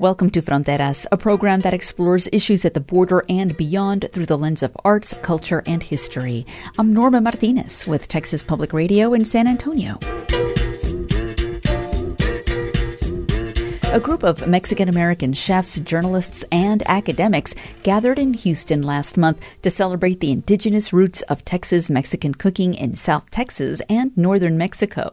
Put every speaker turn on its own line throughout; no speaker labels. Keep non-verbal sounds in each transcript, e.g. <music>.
Welcome to Fronteras, a program that explores issues at the border and beyond through the lens of arts, culture, and history. I'm Norma Martinez with Texas Public Radio in San Antonio. A group of Mexican American chefs, journalists, and academics gathered in Houston last month to celebrate the indigenous roots of Texas Mexican cooking in South Texas and northern Mexico.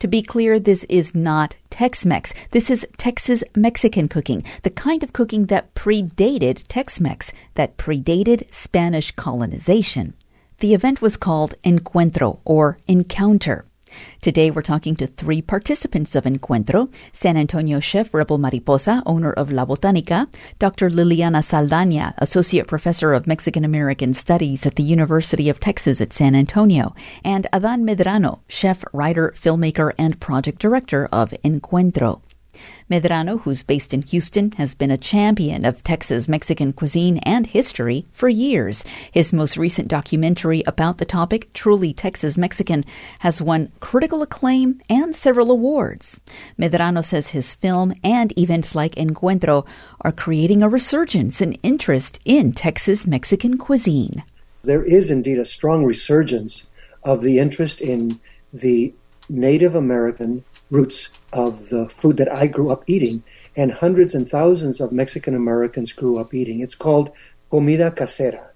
To be clear, this is not Tex Mex. This is Texas Mexican cooking, the kind of cooking that predated Tex Mex, that predated Spanish colonization. The event was called Encuentro or Encounter. Today we're talking to three participants of Encuentro San Antonio chef Rebel Mariposa, owner of La Botanica, Dr. Liliana Saldaña, Associate Professor of Mexican American Studies at the University of Texas at San Antonio, and Adan Medrano, chef, writer, filmmaker, and project director of Encuentro. Medrano, who's based in Houston, has been a champion of Texas Mexican cuisine and history for years. His most recent documentary about the topic, Truly Texas Mexican, has won critical acclaim and several awards. Medrano says his film and events like Encuentro are creating a resurgence in interest in Texas Mexican cuisine.
There is indeed a strong resurgence of the interest in the Native American roots of the food that I grew up eating, and hundreds and thousands of Mexican Americans grew up eating. It's called comida casera,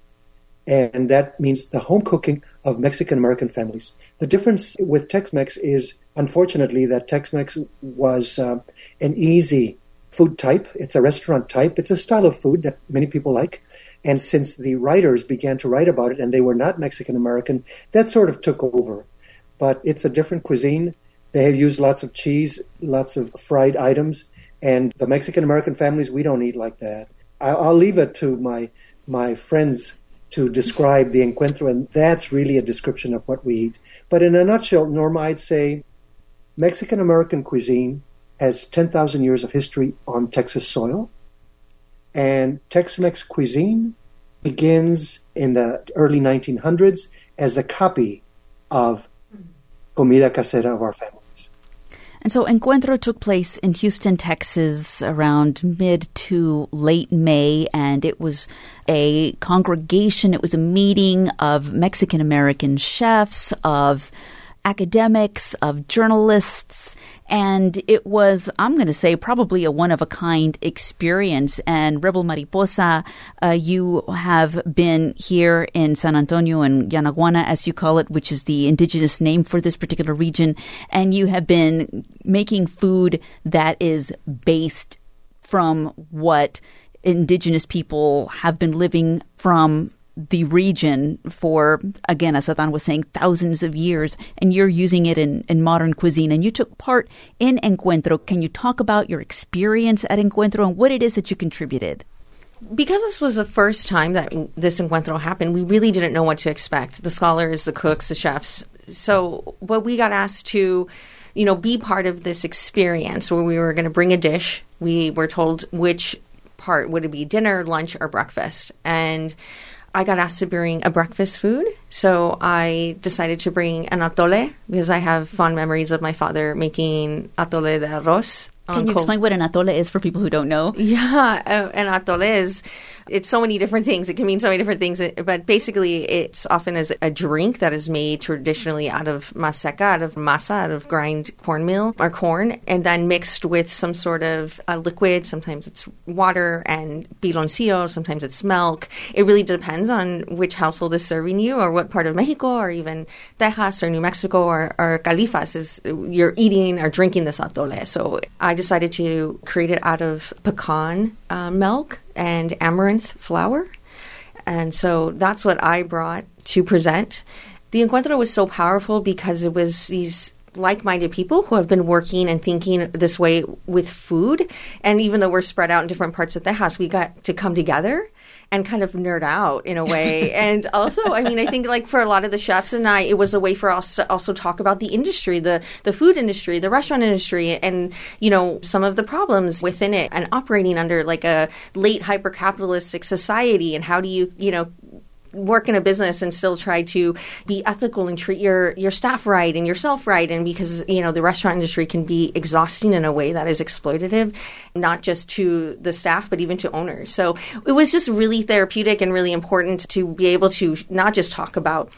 and that means the home cooking of Mexican American families. The difference with Tex Mex is, unfortunately, that Tex Mex was uh, an easy food type. It's a restaurant type. It's a style of food that many people like. And since the writers began to write about it and they were not Mexican American, that sort of took over. But it's a different cuisine. They have used lots of cheese, lots of fried items, and the Mexican American families we don't eat like that. I'll leave it to my my friends to describe the encuentro, and that's really a description of what we eat. But in a nutshell, Norma, I'd say Mexican American cuisine has 10,000 years of history on Texas soil, and Tex Mex cuisine begins in the early 1900s as a copy of comida casera of our family.
And so Encuentro took place in Houston, Texas around mid to late May, and it was a congregation, it was a meeting of Mexican American chefs, of academics, of journalists, and it was, I'm going to say, probably a one of a kind experience. And Rebel Mariposa, uh, you have been here in San Antonio and Yanaguana, as you call it, which is the indigenous name for this particular region. And you have been making food that is based from what indigenous people have been living from the region for, again, as Adan was saying, thousands of years, and you're using it in, in modern cuisine. And you took part in Encuentro. Can you talk about your experience at Encuentro and what it is that you contributed?
because this was the first time that this encuentro happened, we really didn't know what to expect. The scholars, the cooks, the chefs. So, but we got asked to, you know, be part of this experience where we were going to bring a dish. We were told which part would it be dinner, lunch, or breakfast, and I got asked to bring a breakfast food. So I decided to bring an atole because I have fond memories of my father making atole de arroz.
Can you explain what an atole is for people who don't know? <laughs>
Yeah, uh, an atole is it's so many different things. It can mean so many different things. But basically, it's often as a drink that is made traditionally out of maseca, out of masa, out of grind cornmeal or corn, and then mixed with some sort of uh, liquid. Sometimes it's water and piloncillo. Sometimes it's milk. It really depends on which household is serving you or what part of Mexico or even Texas or New Mexico or, or Califas is you're eating or drinking this atole. So I decided to create it out of pecan uh, milk and amaranth flour. And so that's what I brought to present. The Encuentro was so powerful because it was these like minded people who have been working and thinking this way with food. And even though we're spread out in different parts of the house, we got to come together and kind of nerd out in a way. and also, I mean, I think like for a lot of the chefs and I, it was a way for us to also talk about the industry, the the food industry, the restaurant industry, and you know some of the problems within it, and operating under like a late hyper capitalistic society, and how do you you know work in a business and still try to be ethical and treat your your staff right and yourself right and because you know the restaurant industry can be exhausting in a way that is exploitative not just to the staff but even to owners so it was just really therapeutic and really important to be able to not just talk about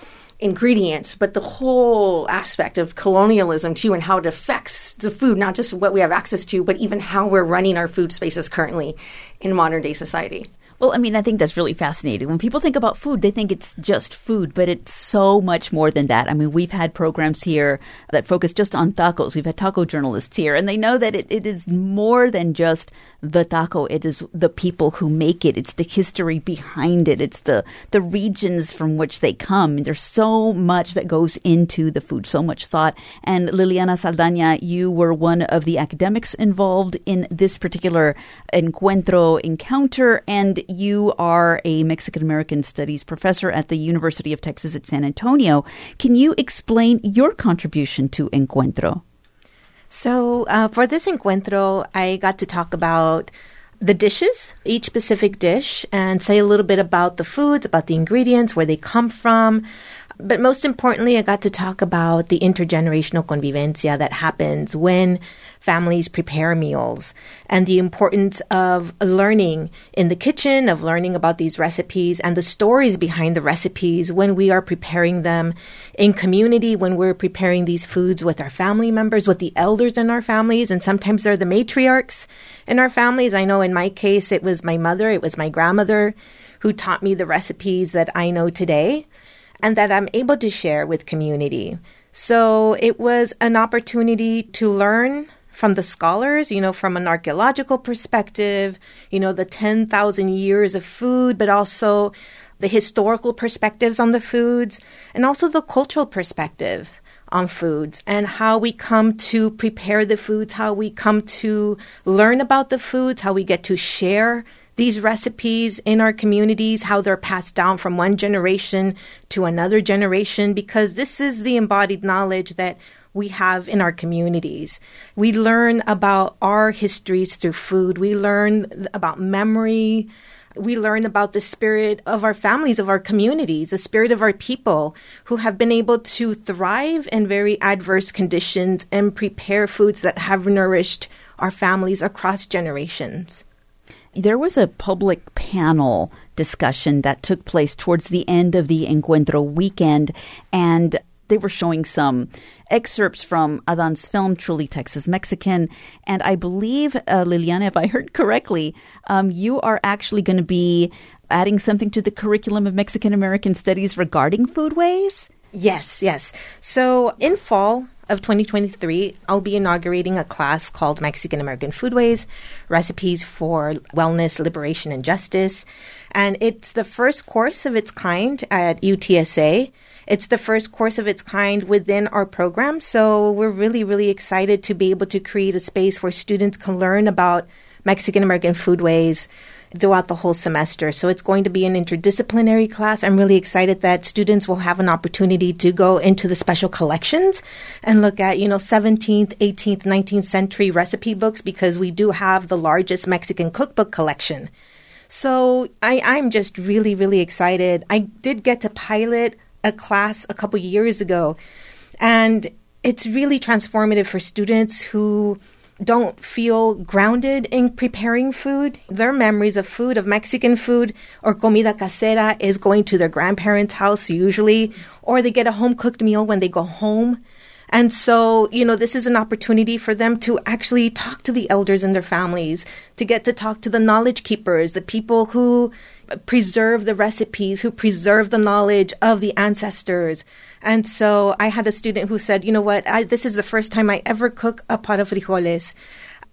ingredients, but the whole aspect of colonialism too, and how it affects the food, not just what we have access to, but even how we're running our food spaces currently in modern day society.
Well, I mean, I think that's really fascinating. When people think about food, they think it's just food, but it's so much more than that. I mean, we've had programs here that focus just on tacos. We've had taco journalists here, and they know that it, it is more than just the taco. It is the people who make it. It's the history behind it. It's the, the regions from which they come. There's so much that goes into the food, so much thought. And Liliana Saldaña, you were one of the academics involved in this particular encuentro encounter, and you are a Mexican American Studies professor at the University of Texas at San Antonio. Can you explain your contribution to Encuentro?
So, uh, for this encuentro, I got to talk about the dishes, each specific dish, and say a little bit about the foods, about the ingredients, where they come from, but most importantly, I got to talk about the intergenerational convivencia that happens when families prepare meals and the importance of learning in the kitchen, of learning about these recipes and the stories behind the recipes when we are preparing them in community, when we're preparing these foods with our family members, with the elders in our families. And sometimes they're the matriarchs in our families. I know in my case, it was my mother, it was my grandmother who taught me the recipes that I know today and that I'm able to share with community. So it was an opportunity to learn from the scholars, you know, from an archaeological perspective, you know, the 10,000 years of food, but also the historical perspectives on the foods, and also the cultural perspective on foods and how we come to prepare the foods, how we come to learn about the foods, how we get to share these recipes in our communities, how they're passed down from one generation to another generation, because this is the embodied knowledge that we have in our communities. We learn about our histories through food. We learn about memory. We learn about the spirit of our families, of our communities, the spirit of our people who have been able to thrive in very adverse conditions and prepare foods that have nourished our families across generations.
There was a public panel discussion that took place towards the end of the Encuentro weekend, and they were showing some excerpts from Adan's film, Truly Texas Mexican. And I believe, uh, Liliana, if I heard correctly, um, you are actually going to be adding something to the curriculum of Mexican American Studies regarding foodways?
Yes, yes. So in fall, of 2023, I'll be inaugurating a class called Mexican American Foodways Recipes for Wellness, Liberation, and Justice. And it's the first course of its kind at UTSA. It's the first course of its kind within our program. So we're really, really excited to be able to create a space where students can learn about Mexican American foodways, throughout the whole semester. So it's going to be an interdisciplinary class. I'm really excited that students will have an opportunity to go into the special collections and look at, you know, 17th, 18th, 19th century recipe books because we do have the largest Mexican cookbook collection. So I, I'm just really, really excited. I did get to pilot a class a couple years ago, and it's really transformative for students who don't feel grounded in preparing food. Their memories of food, of Mexican food or comida casera is going to their grandparents' house usually, or they get a home cooked meal when they go home. And so, you know, this is an opportunity for them to actually talk to the elders in their families, to get to talk to the knowledge keepers, the people who preserve the recipes, who preserve the knowledge of the ancestors. And so I had a student who said, you know what, I, this is the first time I ever cook a pot of frijoles.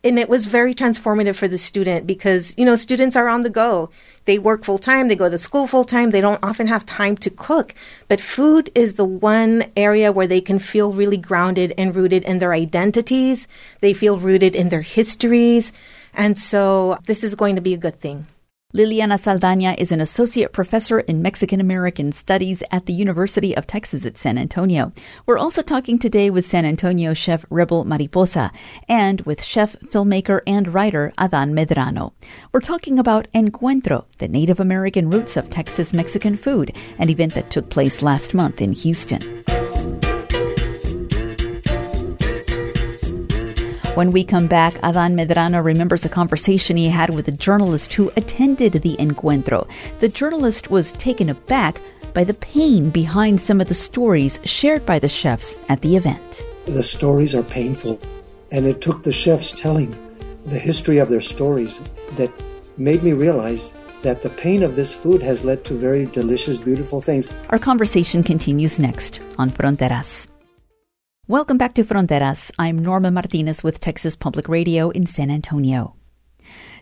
And it was very transformative for the student because, you know, students are on the go. They work full time, they go to school full time, they don't often have time to cook. But food is the one area where they can feel really grounded and rooted in their identities. They feel rooted in their histories. And so this is going to be a good thing.
Liliana Saldaña is an associate professor in Mexican American Studies at the University of Texas at San Antonio. We're also talking today with San Antonio chef Rebel Mariposa and with chef, filmmaker, and writer Adan Medrano. We're talking about Encuentro, the Native American roots of Texas Mexican food, an event that took place last month in Houston. When we come back, Adan Medrano remembers a conversation he had with a journalist who attended the encuentro. The journalist was taken aback by the pain behind some of the stories shared by the chefs at the event.
The stories are painful, and it took the chefs telling the history of their stories that made me realize that the pain of this food has led to very delicious, beautiful things.
Our conversation continues next on Fronteras. Welcome back to Fronteras. I'm Norma Martinez with Texas Public Radio in San Antonio.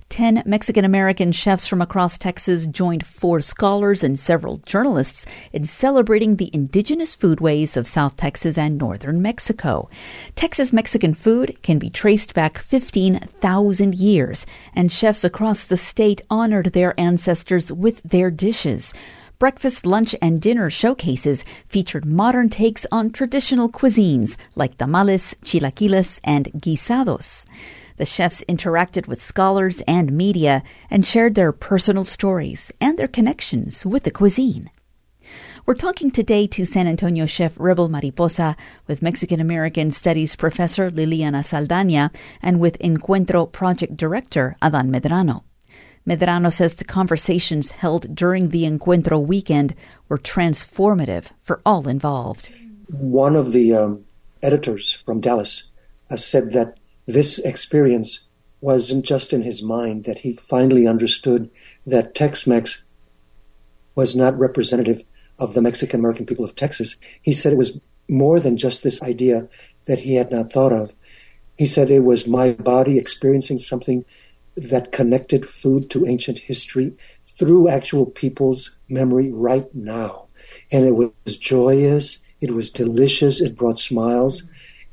Ten Mexican American chefs from across Texas joined four scholars and several journalists in celebrating the indigenous foodways of South Texas and northern Mexico. Texas Mexican food can be traced back 15,000 years, and chefs across the state honored their ancestors with their dishes. Breakfast, lunch, and dinner showcases featured modern takes on traditional cuisines like tamales, chilaquiles, and guisados. The chefs interacted with scholars and media and shared their personal stories and their connections with the cuisine. We're talking today to San Antonio chef Rebel Mariposa, with Mexican American Studies professor Liliana Saldaña, and with Encuentro project director Adan Medrano. Medrano says the conversations held during the Encuentro weekend were transformative for all involved.
One of the um, editors from Dallas uh, said that this experience wasn't just in his mind, that he finally understood that Tex Mex was not representative of the Mexican American people of Texas. He said it was more than just this idea that he had not thought of. He said it was my body experiencing something that connected food to ancient history through actual people's memory right now. And it was joyous, it was delicious, it brought smiles,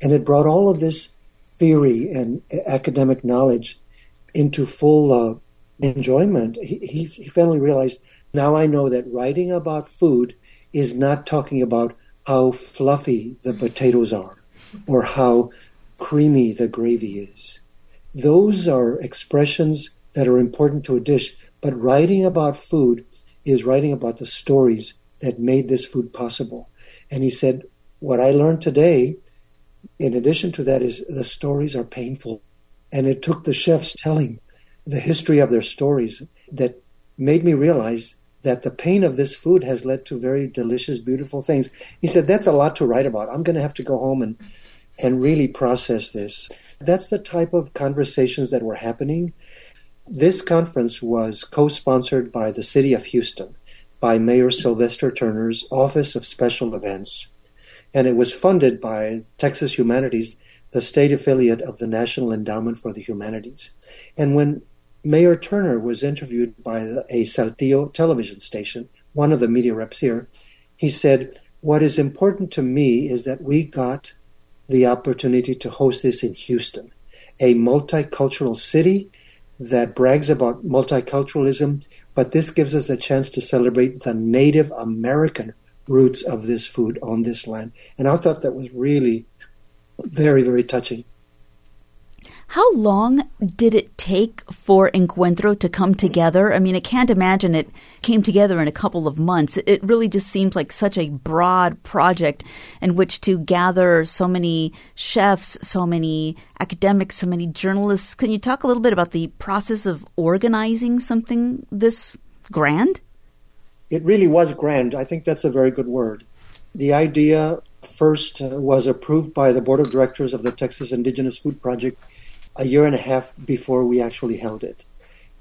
and it brought all of this theory and academic knowledge into full uh, enjoyment. He, he, he finally realized now I know that writing about food is not talking about how fluffy the potatoes are or how creamy the gravy is those are expressions that are important to a dish. But writing about food is writing about the stories that made this food possible. And he said, What I learned today, in addition to that, is the stories are painful. And it took the chefs telling the history of their stories that made me realize that the pain of this food has led to very delicious, beautiful things. He said, That's a lot to write about. I'm going to have to go home and, and really process this. That's the type of conversations that were happening. This conference was co sponsored by the City of Houston, by Mayor Sylvester Turner's Office of Special Events, and it was funded by Texas Humanities, the state affiliate of the National Endowment for the Humanities. And when Mayor Turner was interviewed by a Saltillo television station, one of the media reps here, he said, What is important to me is that we got the opportunity to host this in Houston, a multicultural city that brags about multiculturalism, but this gives us a chance to celebrate the Native American roots of this food on this land. And I thought that was really very, very touching.
How long did it take for Encuentro to come together? I mean, I can't imagine it came together in a couple of months. It really just seems like such a broad project in which to gather so many chefs, so many academics, so many journalists. Can you talk a little bit about the process of organizing something this grand?
It really was grand. I think that's a very good word. The idea first uh, was approved by the board of directors of the Texas Indigenous Food Project a year and a half before we actually held it.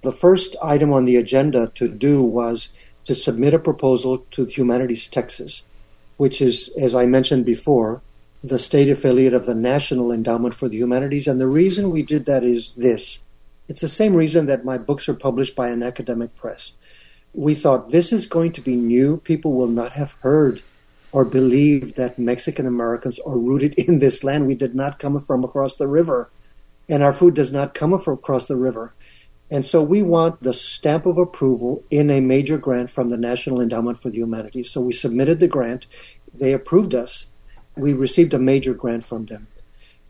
The first item on the agenda to do was to submit a proposal to Humanities Texas, which is, as I mentioned before, the state affiliate of the National Endowment for the Humanities. And the reason we did that is this it's the same reason that my books are published by an academic press. We thought this is going to be new. People will not have heard or believed that Mexican Americans are rooted <laughs> in this land. We did not come from across the river and our food does not come across the river. And so we want the stamp of approval in a major grant from the National Endowment for the Humanities. So we submitted the grant. They approved us. We received a major grant from them.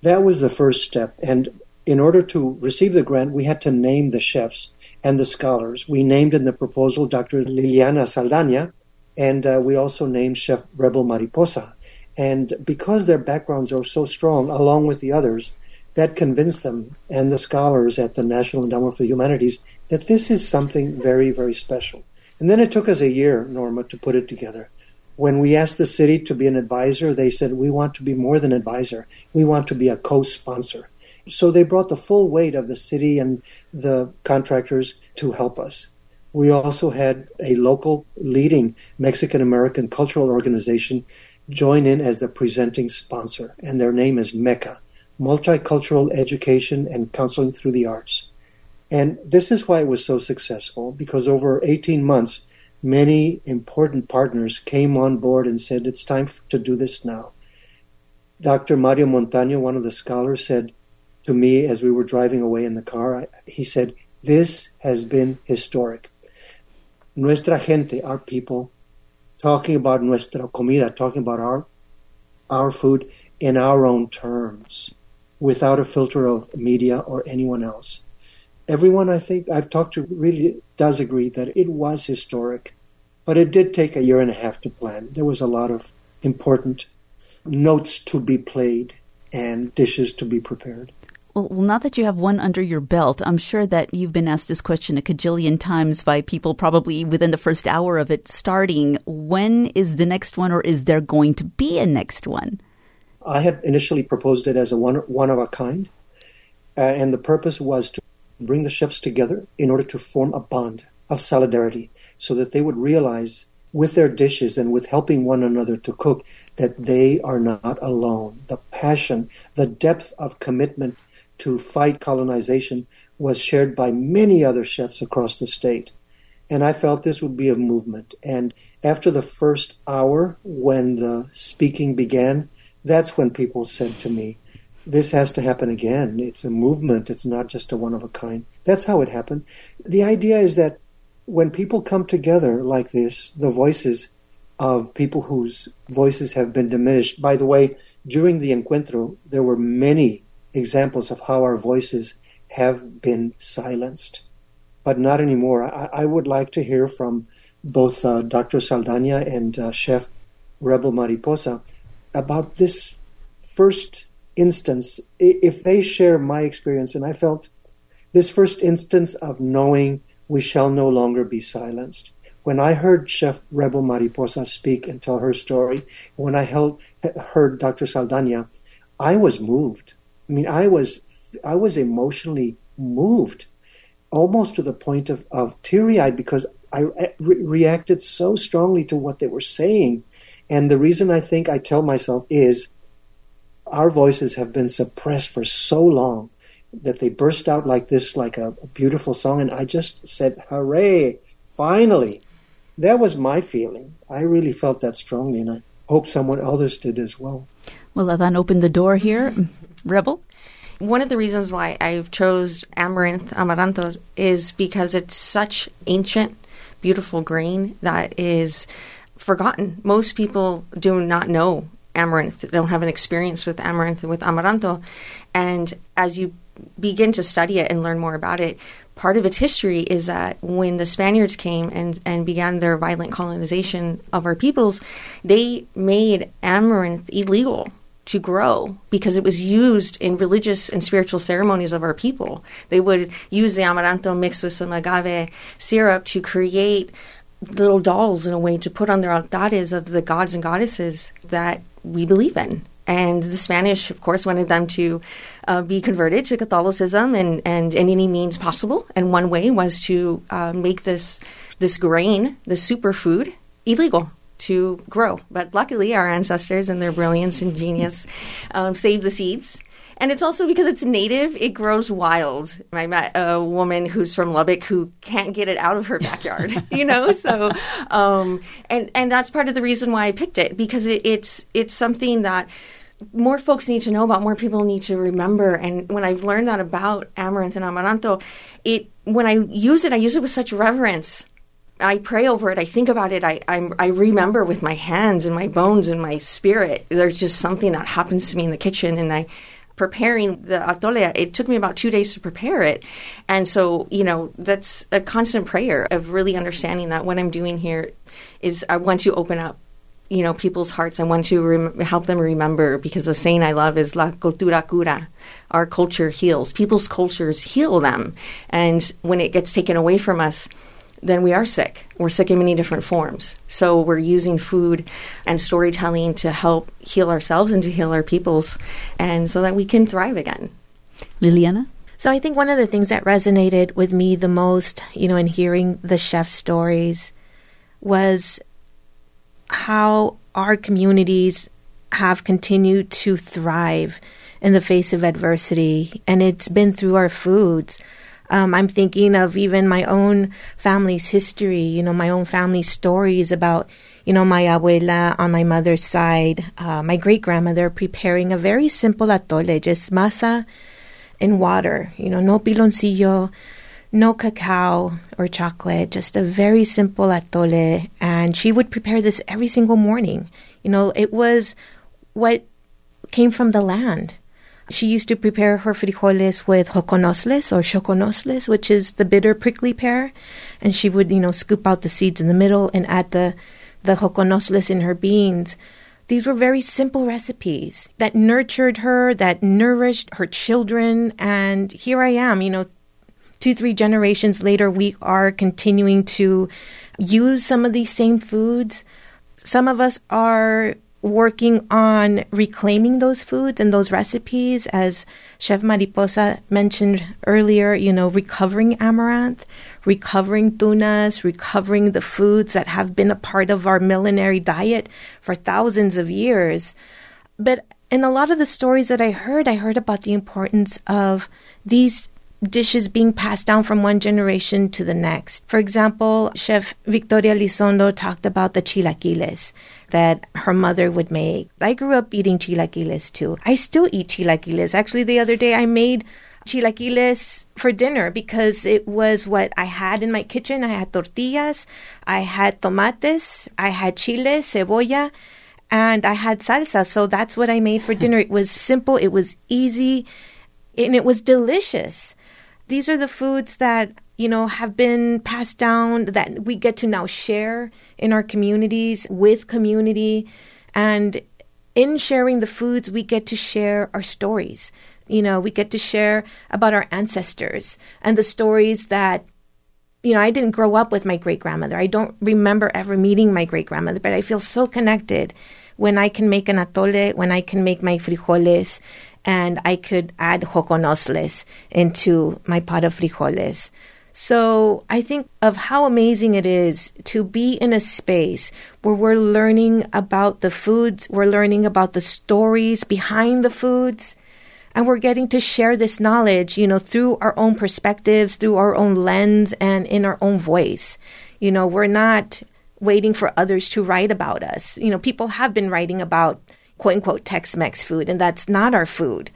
That was the first step. And in order to receive the grant, we had to name the chefs and the scholars. We named in the proposal Dr. Liliana Saldana, and uh, we also named Chef Rebel Mariposa. And because their backgrounds are so strong, along with the others, that convinced them and the scholars at the National Endowment for the Humanities that this is something very, very special. And then it took us a year, Norma, to put it together. When we asked the city to be an advisor, they said, We want to be more than advisor. We want to be a co sponsor. So they brought the full weight of the city and the contractors to help us. We also had a local leading Mexican American cultural organization join in as the presenting sponsor, and their name is MECA, Multicultural Education and Counseling Through the Arts. And this is why it was so successful, because over 18 months, many important partners came on board and said, It's time to do this now. Dr. Mario Montaño, one of the scholars, said to me as we were driving away in the car, he said, This has been historic. Nuestra gente, our people, talking about nuestra comida, talking about our our food in our own terms, without a filter of media or anyone else. Everyone I think I've talked to really does agree that it was historic, but it did take a year and a half to plan. There was a lot of important notes to be played and dishes to be prepared.
Well, well, now that you have one under your belt, I'm sure that you've been asked this question a cajillion times by people probably within the first hour of it starting. When is the next one, or is there going to be a next one?
I had initially proposed it as a one, one of a kind, uh, and the purpose was to bring the chefs together in order to form a bond of solidarity so that they would realize with their dishes and with helping one another to cook that they are not alone. The passion, the depth of commitment to fight colonization was shared by many other chefs across the state. And I felt this would be a movement. And after the first hour, when the speaking began, that's when people said to me, This has to happen again. It's a movement, it's not just a one of a kind. That's how it happened. The idea is that when people come together like this, the voices of people whose voices have been diminished. By the way, during the encuentro, there were many examples of how our voices have been silenced, but not anymore. I, I would like to hear from both uh, Dr. Saldana and uh, Chef Rebel Mariposa about this first instance. If they share my experience, and I felt this first instance of knowing we shall no longer be silenced. When I heard Chef Rebel Mariposa speak and tell her story, when I held, heard Dr. Saldana, I was moved. I mean, I was I was emotionally moved, almost to the point of, of teary eyed because I re- reacted so strongly to what they were saying. And the reason I think I tell myself is our voices have been suppressed for so long that they burst out like this, like a, a beautiful song. And I just said, hooray, finally. That was my feeling. I really felt that strongly, and I hope someone others did as well.
Well, Adan opened the door here. Rebel?
One of the reasons why I've chose amaranth amaranto is because it's such ancient, beautiful grain that is forgotten. Most people do not know amaranth. They don't have an experience with amaranth and with amaranto. And as you begin to study it and learn more about it, part of its history is that when the Spaniards came and, and began their violent colonization of our peoples, they made amaranth illegal to grow because it was used in religious and spiritual ceremonies of our people. They would use the amaranto mixed with some agave syrup to create little dolls in a way to put on their altares of the gods and goddesses that we believe in. And the Spanish, of course, wanted them to uh, be converted to Catholicism and, and in any means possible. And one way was to uh, make this this grain, the superfood, illegal to grow. But luckily, our ancestors and their brilliance and genius um, saved the seeds. And it's also because it's native, it grows wild. I met a woman who's from Lubbock who can't get it out of her backyard, <laughs> you know. So, um, and and that's part of the reason why I picked it because it, it's it's something that more folks need to know about, more people need to remember. And when I've learned that about amaranth and amaranto, it when I use it, I use it with such reverence. I pray over it. I think about it. I I'm, i remember with my hands and my bones and my spirit. There's just something that happens to me in the kitchen, and I preparing the atole. It took me about two days to prepare it, and so you know that's a constant prayer of really understanding that what I'm doing here is I want to open up you know people's hearts. I want to rem- help them remember because the saying I love is "La cultura cura." Our culture heals. People's cultures heal them, and when it gets taken away from us, then we are sick. We're sick in many different forms. So we're using food and storytelling to help heal ourselves and to heal our peoples, and so that we can thrive again.
Liliana.
So I think one of the things that resonated with me the most, you know, in hearing the chef stories was how our communities have continued to thrive in the face of adversity, and it's been through our foods. Um, I'm thinking of even my own family's history, you know, my own family stories about, you know, my abuela on my mother's side, uh, my great grandmother preparing a very simple atole, just masa and water, you know, no piloncillo, no cacao or chocolate, just a very simple atole. And she would prepare this every single morning. You know, it was what came from the land. She used to prepare her frijoles with joconosles or choconosles, which is the bitter prickly pear. And she would, you know, scoop out the seeds in the middle and add the, the joconosles in her beans. These were very simple recipes that nurtured her, that nourished her children. And here I am, you know, two, three generations later, we are continuing to use some of these same foods. Some of us are working on reclaiming those foods and those recipes, as Chef Mariposa mentioned earlier, you know, recovering amaranth, recovering tunas, recovering the foods that have been a part of our millenary diet for thousands of years. But in a lot of the stories that I heard, I heard about the importance of these dishes being passed down from one generation to the next. For example, Chef Victoria Elizondo talked about the chilaquiles that her mother would make. I grew up eating chilaquiles too. I still eat chilaquiles. Actually, the other day I made chilaquiles for dinner because it was what I had in my kitchen. I had tortillas, I had tomates, I had chile, cebolla, and I had salsa. So that's what I made for dinner. It was simple, it was easy, and it was delicious these are the foods that you know have been passed down that we get to now share in our communities with community. And in sharing the foods we get to share our stories. You know we get to share about our ancestors and the stories that you know i didn't grow up with my great grandmother i don't remember ever meeting my great grandmother but i feel so connected when i can make an atole when i can make my frijoles and I could add joconosles into my pot of frijoles. So I think of how amazing it is to be in a space where we're learning about the foods, we're learning about the stories behind the foods, and we're getting to share this knowledge, you know, through our own perspectives, through our own lens, and in our own voice. You know, we're not waiting for others to write about us. You know, people have been writing about quote unquote Tex Mex food, and that's not our food.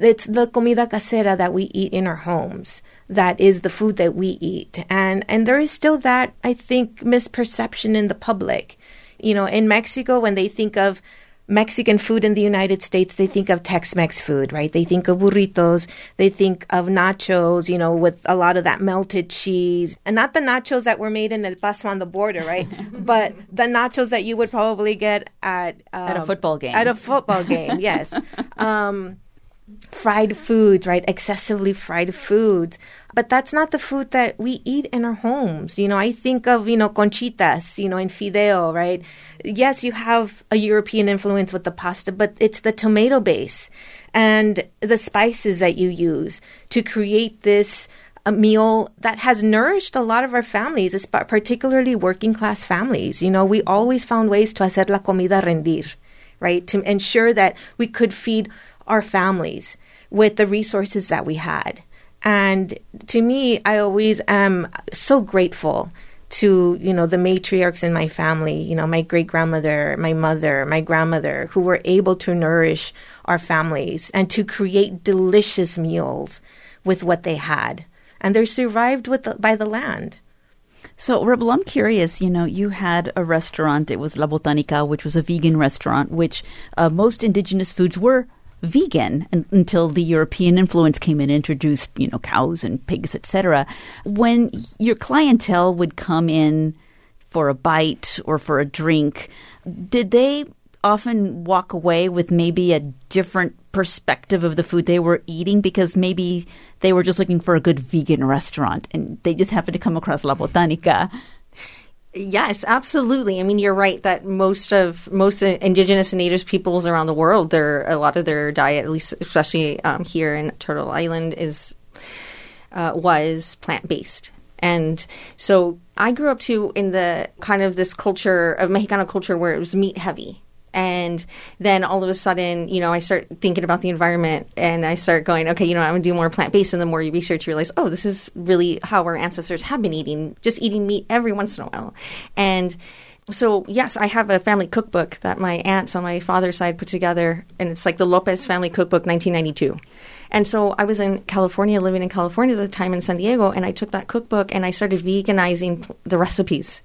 It's the comida casera that we eat in our homes. That is the food that we eat. And and there is still that, I think, misperception in the public. You know, in Mexico when they think of Mexican food in the United States, they think of Tex Mex food, right? They think of burritos, they think of nachos, you know, with a lot of that melted cheese. And not the nachos that were made in El Paso on the border, right? <laughs> but the nachos that you would probably get at
um, at a football game.
At a football game, yes. <laughs> Um, fried foods, right? Excessively fried foods. But that's not the food that we eat in our homes. You know, I think of, you know, conchitas, you know, in fideo, right? Yes, you have a European influence with the pasta, but it's the tomato base and the spices that you use to create this a meal that has nourished a lot of our families, particularly working class families. You know, we always found ways to hacer la comida rendir, right? To ensure that we could feed our families with the resources that we had. And to me, I always am so grateful to, you know, the matriarchs in my family, you know, my great grandmother, my mother, my grandmother, who were able to nourish our families and to create delicious meals with what they had. And they're survived with the, by the land.
So, Rebel, I'm curious. You know, you had a restaurant. It was La Botanica, which was a vegan restaurant, which uh, most indigenous foods were vegan until the European influence came in and introduced, you know, cows and pigs, etc. When your clientele would come in for a bite or for a drink, did they often walk away with maybe a different perspective of the food they were eating because maybe they were just looking for a good vegan restaurant and they just happened to come across La Botanica.
Yes, absolutely. I mean, you're right that most of most indigenous and native peoples around the world, their a lot of their diet, at least especially um, here in Turtle Island, is uh, was plant based. And so I grew up too in the kind of this culture of Mexicano culture where it was meat heavy and then all of a sudden, you know, I start thinking about the environment and I start going, okay, you know, I'm going to do more plant based. And the more you research, you realize, oh, this is really how our ancestors have been eating, just eating meat every once in a while. And so, yes, I have a family cookbook that my aunts on my father's side put together, and it's like the Lopez Family Cookbook 1992. And so I was in California, living in California at the time in San Diego, and I took that cookbook and I started veganizing the recipes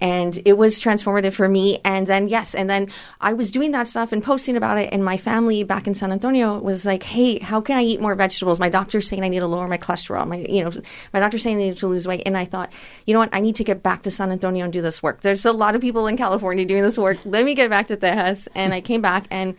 and it was transformative for me. And then yes, and then I was doing that stuff and posting about it, and my family back in San Antonio was like, "Hey, how can I eat more vegetables?" My doctor's saying I need to lower my cholesterol. My you know, my doctor's saying I need to lose weight, and I thought, you know what, I need to get back to San Antonio and do this work. There's a lot of people in California doing this work. Let me get back to Texas, and I came back and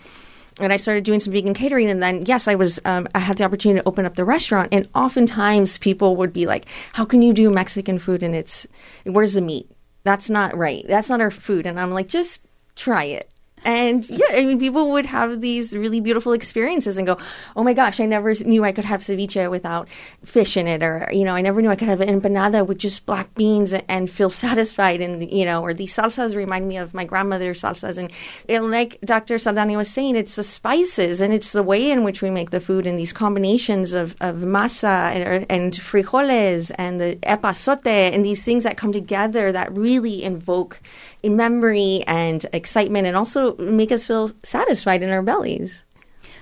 and I started doing some vegan catering. And then, yes, I was, um, I had the opportunity to open up the restaurant. And oftentimes people would be like, how can you do Mexican food? And it's, where's the meat? That's not right. That's not our food. And I'm like, just try it. And yeah, I mean, people would have these really beautiful experiences and go, "Oh my gosh, I never knew I could have ceviche without fish in it," or you know, I never knew I could have an empanada with just black beans and feel satisfied. And you know, or these salsas remind me of my grandmother's salsas. And, and like Dr. Saldana was saying, it's the spices and it's the way in which we make the food and these combinations of, of masa and, and frijoles and the epazote and these things that come together that really invoke memory and excitement and also make us feel satisfied in our bellies.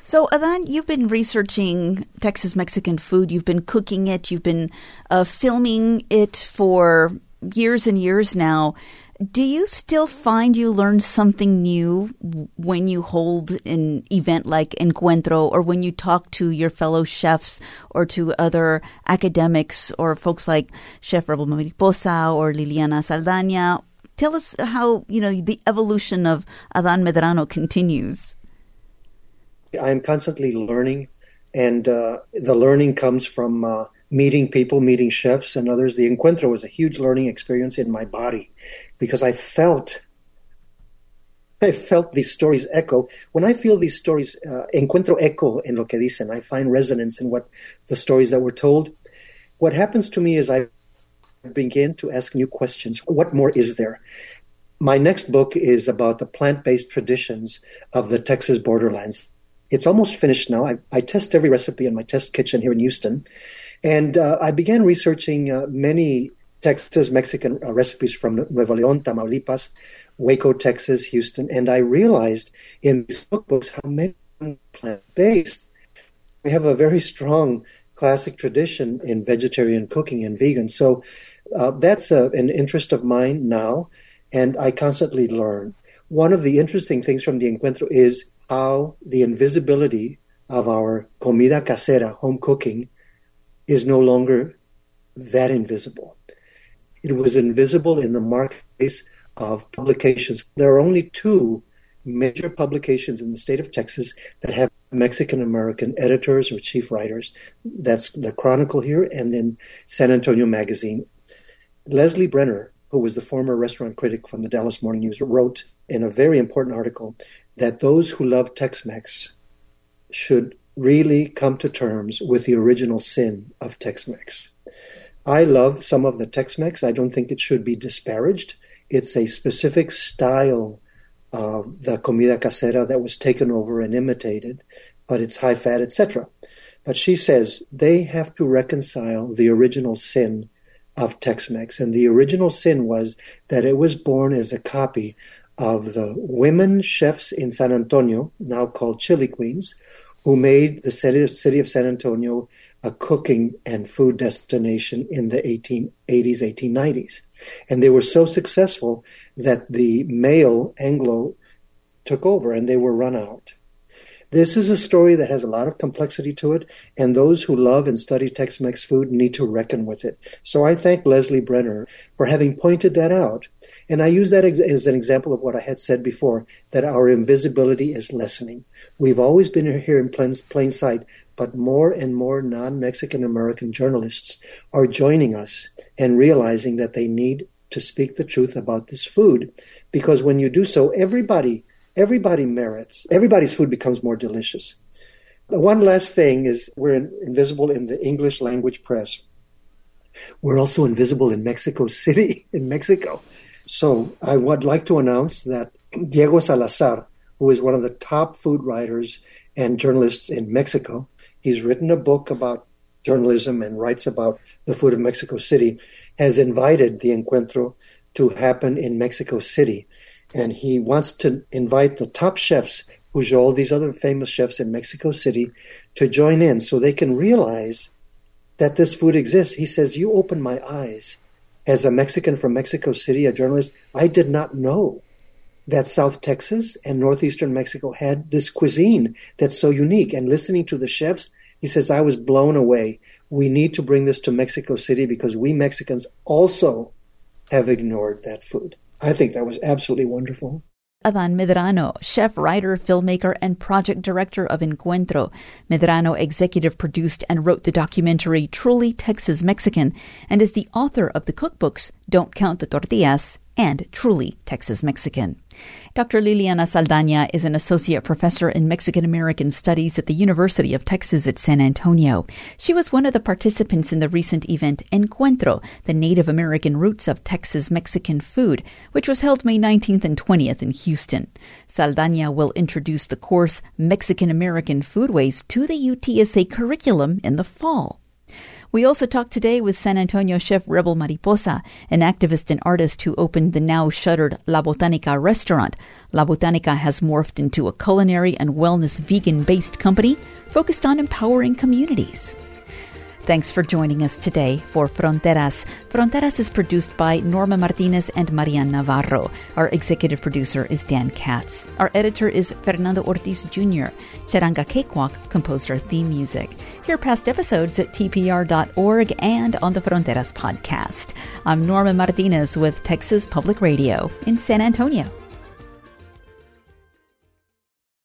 So, Adan, you've been researching Texas Mexican food. You've been cooking it. You've been uh, filming it for years and years now. Do you still find you learn something new when you hold an event like Encuentro or when you talk to your fellow chefs or to other academics or folks like Chef Rebel Mariposa or Liliana Saldana Tell us how, you know, the evolution of Adan Medrano continues.
I am constantly learning, and uh, the learning comes from uh, meeting people, meeting chefs and others. The Encuentro was a huge learning experience in my body because I felt I felt these stories echo. When I feel these stories, uh, encuentro echo en lo que dicen. I find resonance in what the stories that were told. What happens to me is I begin to ask new questions. What more is there? My next book is about the plant based traditions of the Texas borderlands. It's almost finished now. I, I, test every recipe in my test kitchen here in Houston. And uh, I began researching uh, many Texas Mexican uh, recipes from Nuevo Leon, Tamaulipas, Waco, Texas, Houston. And I realized in these cookbooks how many plant based. We have a very strong classic tradition in vegetarian cooking and vegan. So uh, that's a, an interest of mine now, and I constantly learn. One of the interesting things from the encuentro is how the invisibility of our comida casera, home cooking, is no longer that invisible. It was invisible in the marketplace of publications. There are only two major publications in the state of Texas that have Mexican American editors or chief writers. That's the Chronicle here and then San Antonio Magazine. Leslie Brenner, who was the former restaurant critic from the Dallas Morning News, wrote in a very important article that those who love Tex Mex should really come to terms with the original sin of Tex Mex. I love some of the Tex Mex. I don't think it should be disparaged. It's a specific style of the comida casera that was taken over and imitated, but it's high fat, etc. But she says they have to reconcile the original sin of Tex Mex. And the original sin was that it was born as a copy of the women chefs in San Antonio, now called Chili Queens, who made the city of San Antonio a cooking and food destination in the 1880s, 1890s. And they were so successful that the male Anglo took over and they were run out. This is a story that has a lot of complexity to it, and those who love and study Tex Mex food need to reckon with it. So I thank Leslie Brenner for having pointed that out. And I use that as an example of what I had said before that our invisibility is lessening. We've always been here in plain, plain sight, but more and more non Mexican American journalists are joining us and realizing that they need to speak the truth about this food because when you do so, everybody everybody merits, everybody's food becomes more delicious. But One last thing is we're in, invisible in the English language press. We're also invisible in Mexico <laughs> City, in Mexico. So I would like to announce that Diego Salazar, who is one of the top food writers and journalists in Mexico, he's written a book about journalism and writes about the food of Mexico City, has invited the encuentro to happen in Mexico City and he wants to invite the top chefs, all these other famous chefs in Mexico City, to join in so they can realize that this food exists. He says, You opened my eyes. As a Mexican from Mexico City, a journalist, I did not know that South Texas and Northeastern Mexico had this cuisine that's so unique. And listening to the chefs, he says, I was blown away. We need to bring this to Mexico City because we Mexicans also have ignored that food. I think that was absolutely wonderful.
Adan Medrano, chef, writer, filmmaker, and project director of Encuentro. Medrano executive produced and wrote the documentary Truly Texas Mexican and is the author of the cookbooks Don't Count the Tortillas and Truly Texas Mexican. Dr. Liliana Saldana is an associate professor in Mexican American Studies at the University of Texas at San Antonio. She was one of the participants in the recent event Encuentro, the Native American Roots of Texas Mexican Food, which was held May 19th and 20th in Houston. Saldana will introduce the course Mexican American Foodways to the UTSA curriculum in the fall. We also talked today with San Antonio chef Rebel Mariposa, an activist and artist who opened the now shuttered La Botanica restaurant. La Botanica has morphed into a culinary and wellness vegan based company focused on empowering communities. Thanks for joining us today for Fronteras. Fronteras is produced by Norma Martinez and Marian Navarro. Our executive producer is Dan Katz. Our editor is Fernando Ortiz Jr. Charanga Cakewalk composed our theme music. Hear past episodes at tpr.org and on the Fronteras podcast. I'm Norma Martinez with Texas Public Radio in San Antonio.